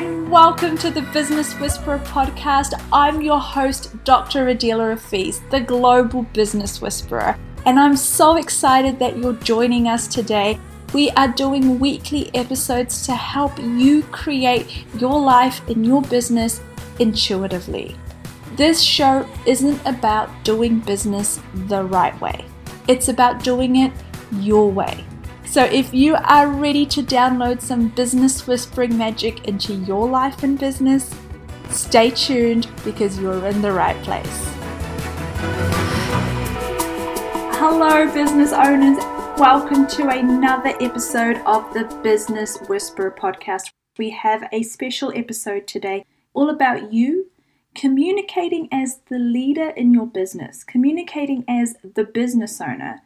and welcome to the Business Whisperer podcast. I'm your host, Dr. Adela Hafiz, the Global Business Whisperer, and I'm so excited that you're joining us today. We are doing weekly episodes to help you create your life and your business intuitively. This show isn't about doing business the right way, it's about doing it your way. So, if you are ready to download some business whispering magic into your life and business, stay tuned because you're in the right place. Hello, business owners. Welcome to another episode of the Business Whisperer podcast. We have a special episode today all about you communicating as the leader in your business, communicating as the business owner,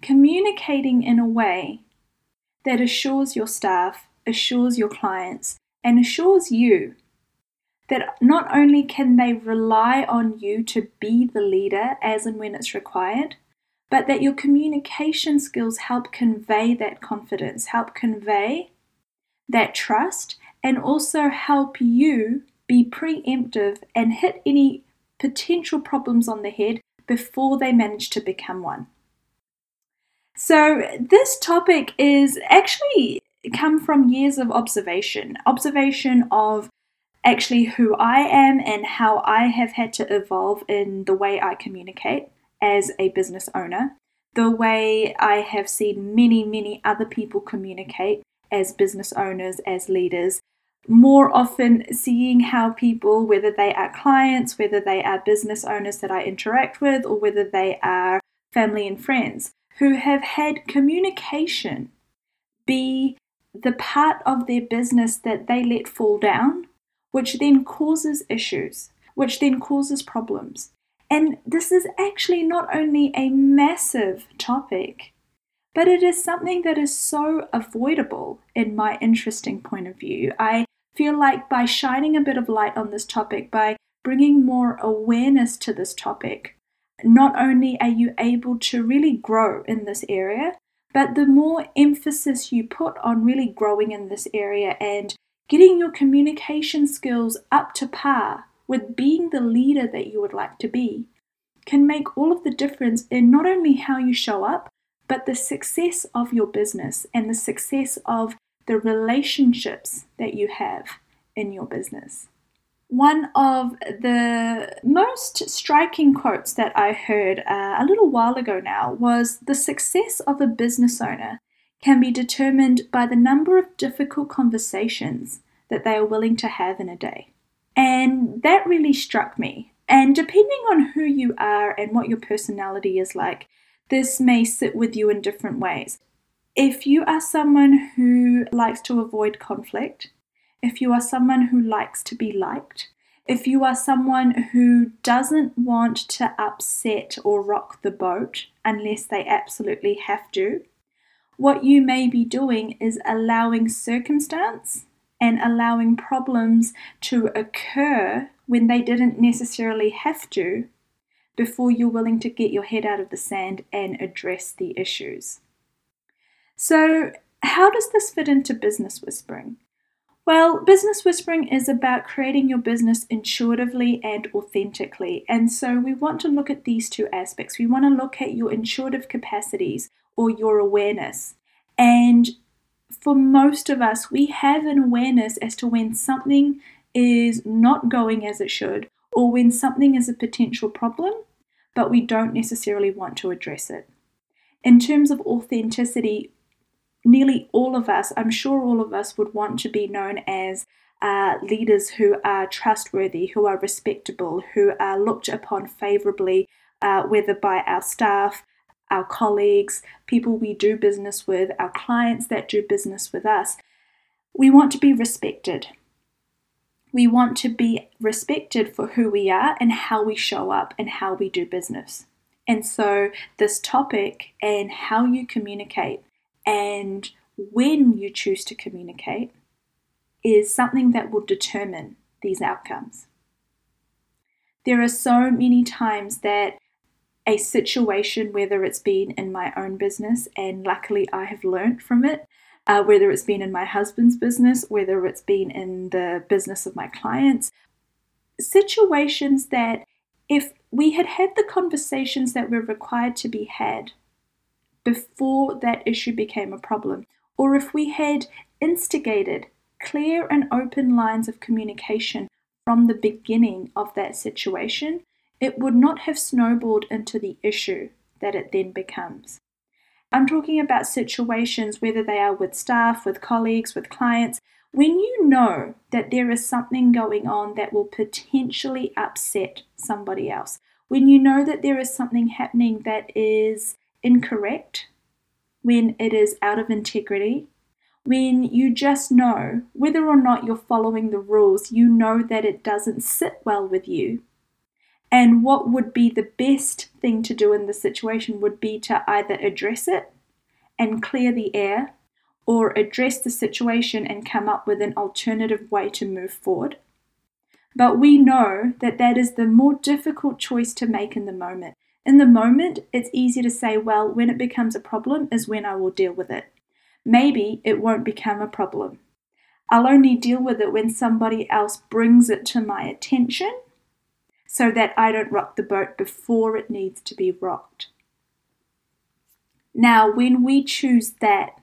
communicating in a way that assures your staff, assures your clients, and assures you that not only can they rely on you to be the leader as and when it's required, but that your communication skills help convey that confidence, help convey that trust, and also help you be preemptive and hit any potential problems on the head before they manage to become one. So, this topic is actually come from years of observation observation of actually who I am and how I have had to evolve in the way I communicate as a business owner, the way I have seen many, many other people communicate as business owners, as leaders. More often, seeing how people, whether they are clients, whether they are business owners that I interact with, or whether they are family and friends, who have had communication be the part of their business that they let fall down, which then causes issues, which then causes problems. And this is actually not only a massive topic, but it is something that is so avoidable in my interesting point of view. I feel like by shining a bit of light on this topic, by bringing more awareness to this topic, not only are you able to really grow in this area, but the more emphasis you put on really growing in this area and getting your communication skills up to par with being the leader that you would like to be can make all of the difference in not only how you show up, but the success of your business and the success of the relationships that you have in your business. One of the most striking quotes that I heard uh, a little while ago now was The success of a business owner can be determined by the number of difficult conversations that they are willing to have in a day. And that really struck me. And depending on who you are and what your personality is like, this may sit with you in different ways. If you are someone who likes to avoid conflict, if you are someone who likes to be liked, if you are someone who doesn't want to upset or rock the boat unless they absolutely have to, what you may be doing is allowing circumstance and allowing problems to occur when they didn't necessarily have to before you're willing to get your head out of the sand and address the issues. So, how does this fit into business whispering? Well, business whispering is about creating your business intuitively and authentically. And so we want to look at these two aspects. We want to look at your intuitive capacities or your awareness. And for most of us, we have an awareness as to when something is not going as it should or when something is a potential problem, but we don't necessarily want to address it. In terms of authenticity, nearly all of us, I'm sure all of us, would want to be known as uh, leaders who are trustworthy, who are respectable, who are looked upon favorably, uh, whether by our staff, our colleagues, people we do business with, our clients that do business with us. We want to be respected. We want to be respected for who we are and how we show up and how we do business. And so, this topic and how you communicate and when you choose to communicate is something that will determine these outcomes. There are so many times that a situation, whether it's been in my own business, and luckily I have learned from it, uh, whether it's been in my husband's business, whether it's been in the business of my clients. Situations that, if we had had the conversations that were required to be had before that issue became a problem, or if we had instigated clear and open lines of communication from the beginning of that situation, it would not have snowballed into the issue that it then becomes. I'm talking about situations, whether they are with staff, with colleagues, with clients, when you know that there is something going on that will potentially upset somebody else, when you know that there is something happening that is incorrect, when it is out of integrity, when you just know whether or not you're following the rules, you know that it doesn't sit well with you. And what would be the best thing to do in the situation would be to either address it and clear the air, or address the situation and come up with an alternative way to move forward. But we know that that is the more difficult choice to make in the moment. In the moment, it's easy to say, well, when it becomes a problem is when I will deal with it. Maybe it won't become a problem. I'll only deal with it when somebody else brings it to my attention so that I don't rock the boat before it needs to be rocked. Now, when we choose that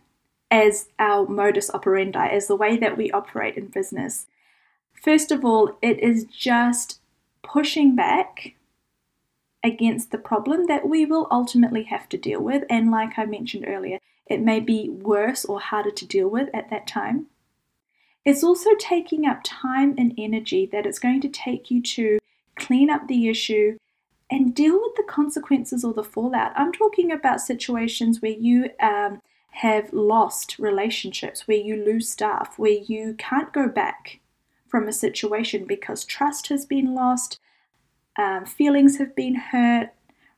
as our modus operandi, as the way that we operate in business, first of all, it is just pushing back against the problem that we will ultimately have to deal with. And like I mentioned earlier, it may be worse or harder to deal with at that time. It's also taking up time and energy that it's going to take you to clean up the issue and deal with the consequences or the fallout. I'm talking about situations where you um, have lost relationships, where you lose staff, where you can't go back from a situation because trust has been lost, um, feelings have been hurt,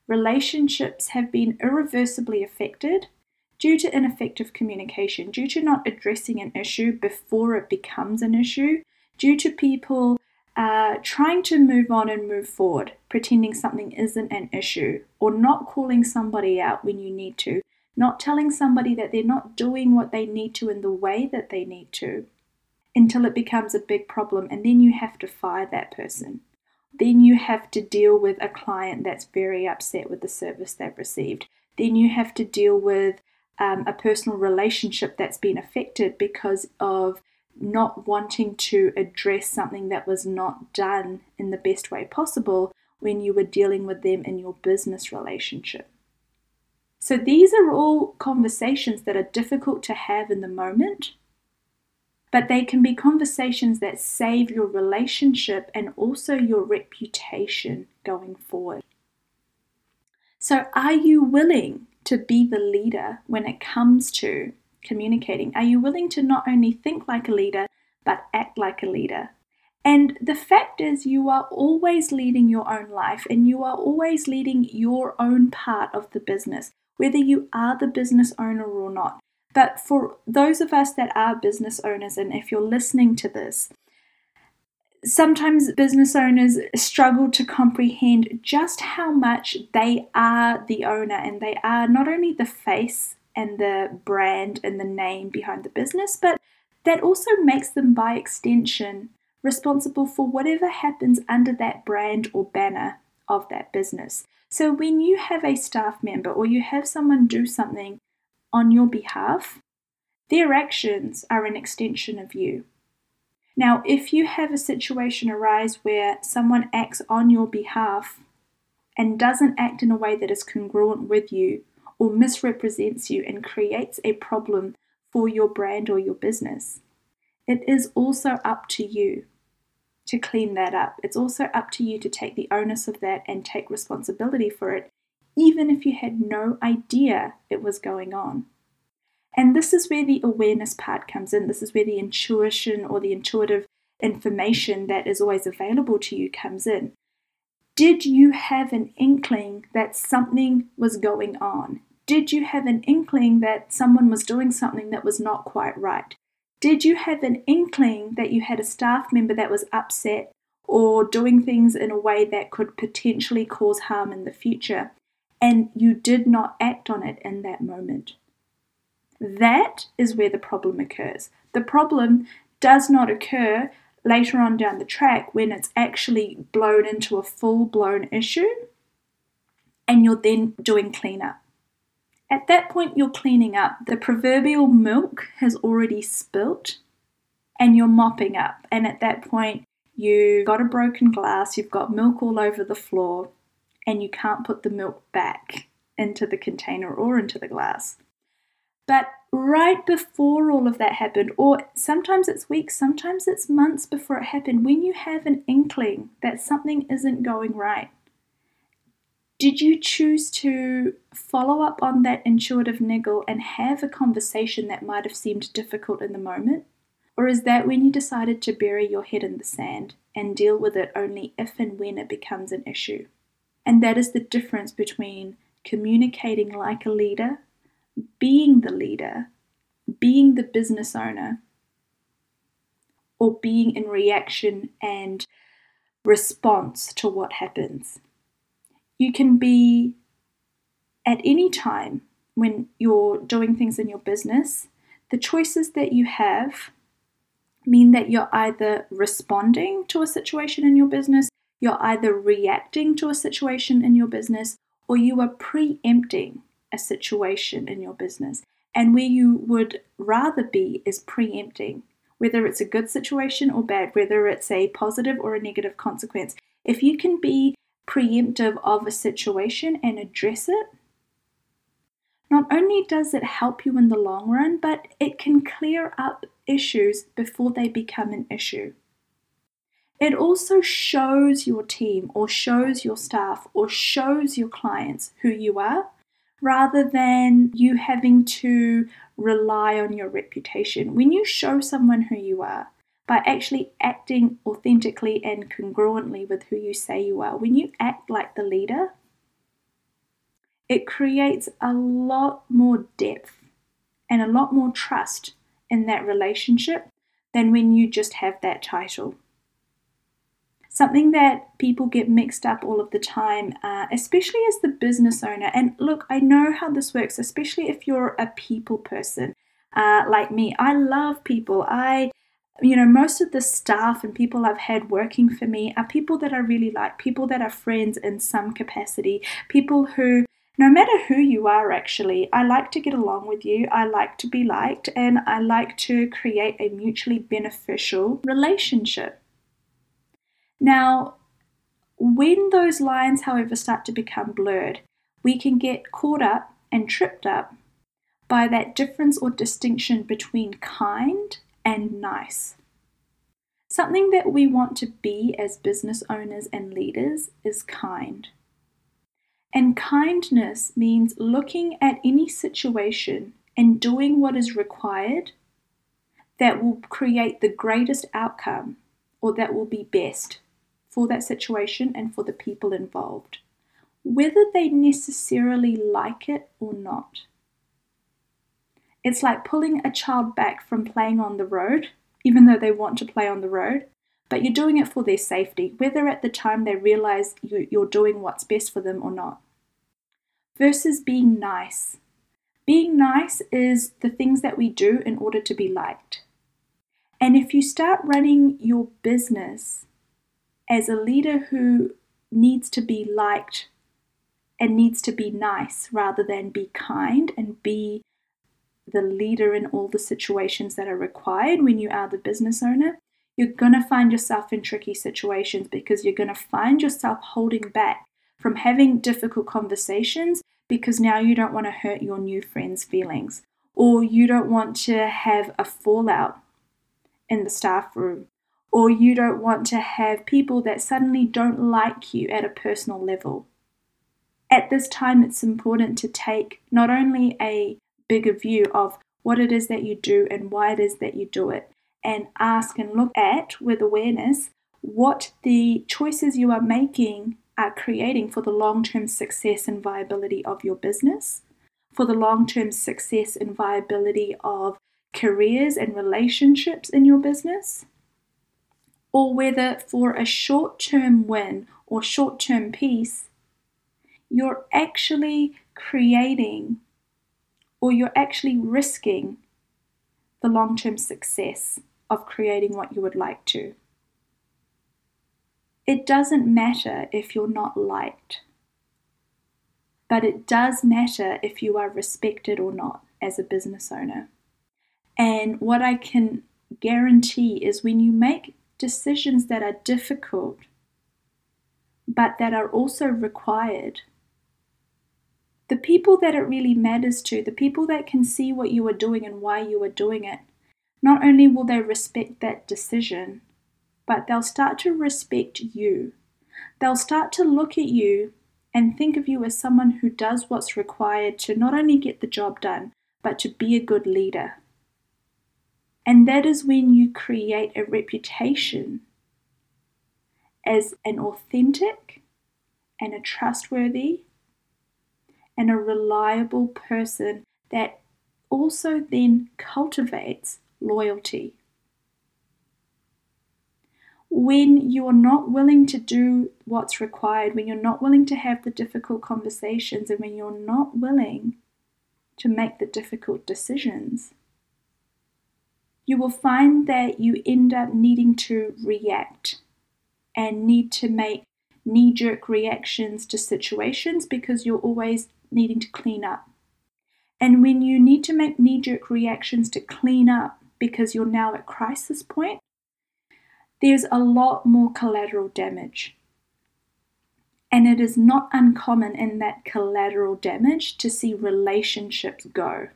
relationships have been irreversibly affected due to ineffective communication, due to not addressing an issue before it becomes an issue, due to people uh, trying to move on and move forward, pretending something isn't an issue, or not calling somebody out when you need to, not telling somebody that they're not doing what they need to in the way that they need to, until it becomes a big problem, and then you have to fire that person then you have to deal with a client that's very upset with the service they've received. Then you have to deal with um, a personal relationship that's been affected because of not wanting to address something that was not done in the best way possible when you were dealing with them in your business relationship. So, these are all conversations that are difficult to have in the moment but they can be conversations that save your relationship and also your reputation going forward. So, are you willing to be the leader when it comes to communicating? Are you willing to not only think like a leader, but act like a leader? And the fact is, you are always leading your own life and you are always leading your own part of the business, whether you are the business owner or not. But for those of us that are business owners, and if you're listening to this, sometimes business owners struggle to comprehend just how much they are the owner and they are not only the face and the brand and the name behind the business, but that also makes them, by extension, responsible for whatever happens under that brand or banner of that business. So when you have a staff member or you have someone do something on your behalf, their actions are an extension of you. Now, if you have a situation arise where someone acts on your behalf and doesn't act in a way that is congruent with you or misrepresents you and creates a problem for your brand or your business, it is also up to you to clean that up. It's also up to you to take the onus of that and take responsibility for it even if you had no idea it was going on. And this is where the awareness part comes in. This is where the intuition or the intuitive information that is always available to you comes in. Did you have an inkling that something was going on? Did you have an inkling that someone was doing something that was not quite right? Did you have an inkling that you had a staff member that was upset or doing things in a way that could potentially cause harm in the future? And you did not act on it in that moment. that is where the problem occurs. The problem does not occur later on down the track when it's actually blown into a full blown issue and you're then doing cleanup. At that point, you're cleaning up. The proverbial milk has already spilt and you're mopping up. And at that point, you've got a broken glass, you've got milk all over the floor, and you can't put the milk back into the container or into the glass. But right before all of that happened, or sometimes it's weeks, sometimes it's months before it happened, when you have an inkling that something isn't going right, did you choose to follow up on that intuitive niggle and have a conversation that might have seemed difficult in the moment? Or is that when you decided to bury your head in the sand and deal with it only if and when it becomes an issue? And that is the difference between communicating like a leader, being the leader, being the business owner, or being in reaction and response to what happens. You can be at any time when you're doing things in your business, the choices that you have mean that you're either responding to a situation in your business, you're either reacting to a situation in your business, or you are preempting a situation in your business. And where you would rather be is preempting, whether it's a good situation or bad, whether it's a positive or a negative consequence. If you can be preemptive of a situation and address it, not only does it help you in the long run, but it can clear up issues before they become an issue. It also shows your team or shows your staff or shows your clients who you are rather than you having to rely on your reputation. When you show someone who you are, by actually acting authentically and congruently with who you say you are. When you act like the leader, it creates a lot more depth and a lot more trust in that relationship than when you just have that title. Something that people get mixed up all of the time, uh, especially as the business owner. And look, I know how this works, especially if you're a people person uh, like me. I love people. I you know, most of the staff and people I've had working for me are people that I really like, people that are friends in some capacity, people who, no matter who you are, actually, I like to get along with you, I like to be liked, and I like to create a mutually beneficial relationship. Now, when those lines, however, start to become blurred, we can get caught up and tripped up by that difference or distinction between kind and nice. Something that we want to be as business owners and leaders is kind. And kindness means looking at any situation and doing what is required that will create the greatest outcome or that will be best for that situation and for the people involved, whether they necessarily like it or not. It's like pulling a child back from playing on the road, even though they want to play on the road, but you're doing it for their safety, whether at the time they realize you're doing what's best for them or not. Versus being nice. Being nice is the things that we do in order to be liked. And if you start running your business as a leader who needs to be liked and needs to be nice rather than be kind and be the leader in all the situations that are required when you are the business owner, you're going to find yourself in tricky situations because you're going to find yourself holding back from having difficult conversations because now you don't want to hurt your new friend's feelings or you don't want to have a fallout in the staff room or you don't want to have people that suddenly don't like you at a personal level. At this time, it's important to take not only a bigger view of what it is that you do and why it is that you do it, and ask and look at with awareness what the choices you are making are creating for the long term success and viability of your business, for the long term success and viability of careers and relationships in your business, or whether for a short term win or short term peace, you're actually creating or you're actually risking the long term success of creating what you would like to. It doesn't matter if you're not liked, but it does matter if you are respected or not as a business owner. And what I can guarantee is when you make decisions that are difficult, but that are also required, the people that it really matters to, the people that can see what you are doing and why you are doing it, not only will they respect that decision, but they'll start to respect you. They'll start to look at you and think of you as someone who does what's required to not only get the job done, but to be a good leader. And that is when you create a reputation as an authentic and a trustworthy and a reliable person that also then cultivates loyalty. When you're not willing to do what's required, when you're not willing to have the difficult conversations, and when you're not willing to make the difficult decisions, you will find that you end up needing to react and need to make knee jerk reactions to situations because you're always needing to clean up. And when you need to make knee jerk reactions to clean up because you're now at crisis point, there's a lot more collateral damage. And it is not uncommon in that collateral damage to see relationships go.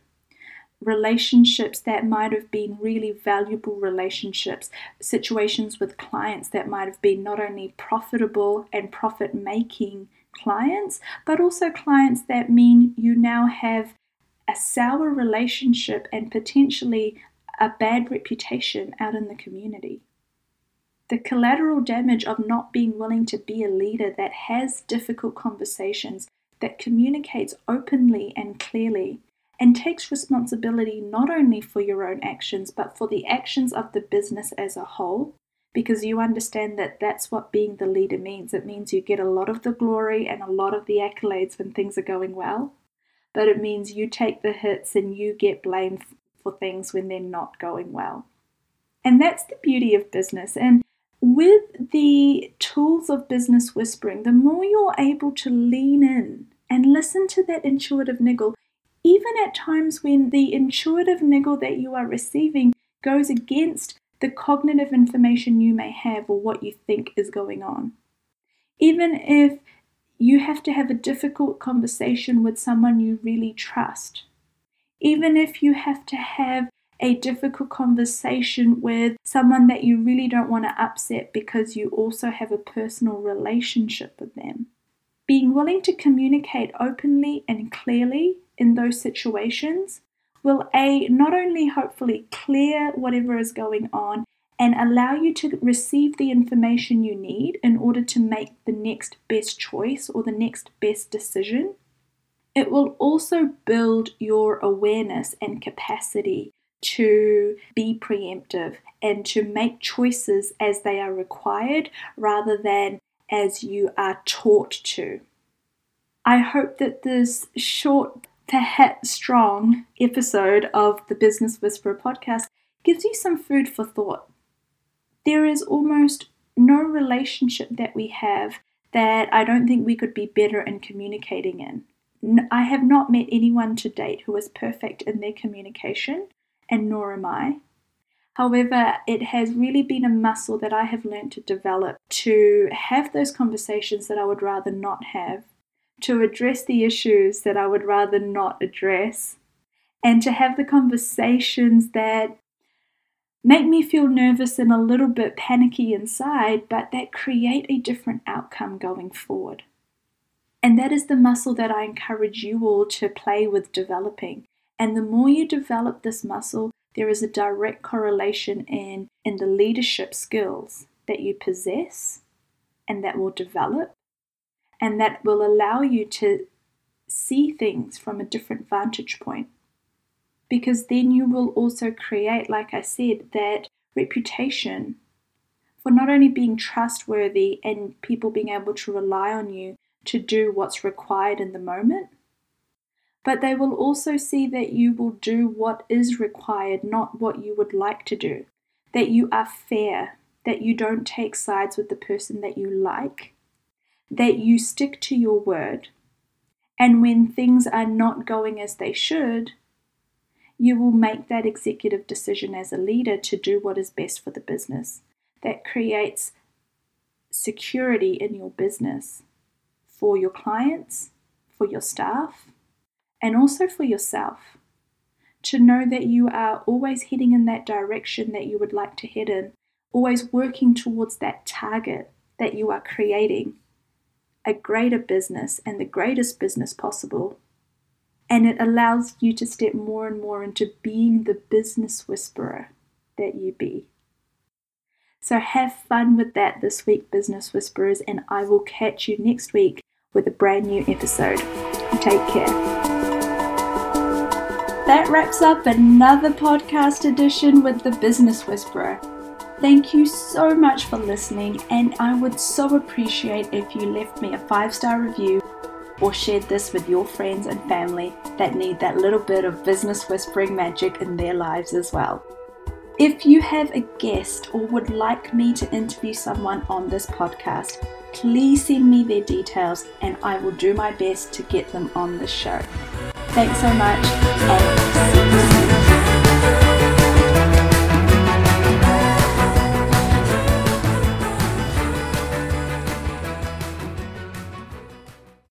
Relationships that might have been really valuable relationships, situations with clients that might have been not only profitable and profit making clients, but also clients that mean you now have a sour relationship and potentially a bad reputation out in the community. The collateral damage of not being willing to be a leader that has difficult conversations, that communicates openly and clearly, and takes responsibility not only for your own actions, but for the actions of the business as a whole, because you understand that that's what being the leader means. It means you get a lot of the glory and a lot of the accolades when things are going well, but it means you take the hits and you get blamed for things when they're not going well. And that's the beauty of business. And with the tools of business whispering, the more you're able to lean in and listen to that intuitive niggle, even at times when the intuitive niggle that you are receiving goes against the cognitive information you may have or what you think is going on. Even if you have to have a difficult conversation with someone you really trust, even if you have to have a difficult conversation with someone that you really don't want to upset because you also have a personal relationship with them. Being willing to communicate openly and clearly in those situations will A, not only hopefully clear whatever is going on and allow you to receive the information you need in order to make the next best choice or the next best decision. It will also build your awareness and capacity to be preemptive and to make choices as they are required rather than as you are taught to. I hope that this short strong episode of the Business Whisperer podcast gives you some food for thought. There is almost no relationship that we have that I don't think we could be better in communicating in. I have not met anyone to date who is perfect in their communication, and nor am I. However, it has really been a muscle that I have learned to develop to have those conversations that I would rather not have to address the issues that I would rather not address, and to have the conversations that make me feel nervous and a little bit panicky inside, but that create a different outcome going forward. And that is the muscle that I encourage you all to play with developing. And the more you develop this muscle, there is a direct correlation in, in the leadership skills that you possess and that will develop and that will allow you to see things from a different vantage point. Because then you will also create, like I said, that reputation for not only being trustworthy and people being able to rely on you to do what's required in the moment, but they will also see that you will do what is required, not what you would like to do. That you are fair, that you don't take sides with the person that you like, that you stick to your word. And when things are not going as they should, you will make that executive decision as a leader to do what is best for the business. That creates security in your business for your clients, for your staff, and also for yourself. To know that you are always heading in that direction that you would like to head in, always working towards that target that you are creating a greater business and the greatest business possible. And it allows you to step more and more into being the business whisperer that you be. So have fun with that this week, Business Whisperers, and I will catch you next week with a brand new episode. Take care. That wraps up another podcast edition with the Business Whisperer. Thank you so much for listening, and I would so appreciate if you left me a five star review or shared this with your friends and family that need that little bit of business whispering magic in their lives as well. If you have a guest or would like me to interview someone on this podcast, please send me their details and I will do my best to get them on the show. Thanks so much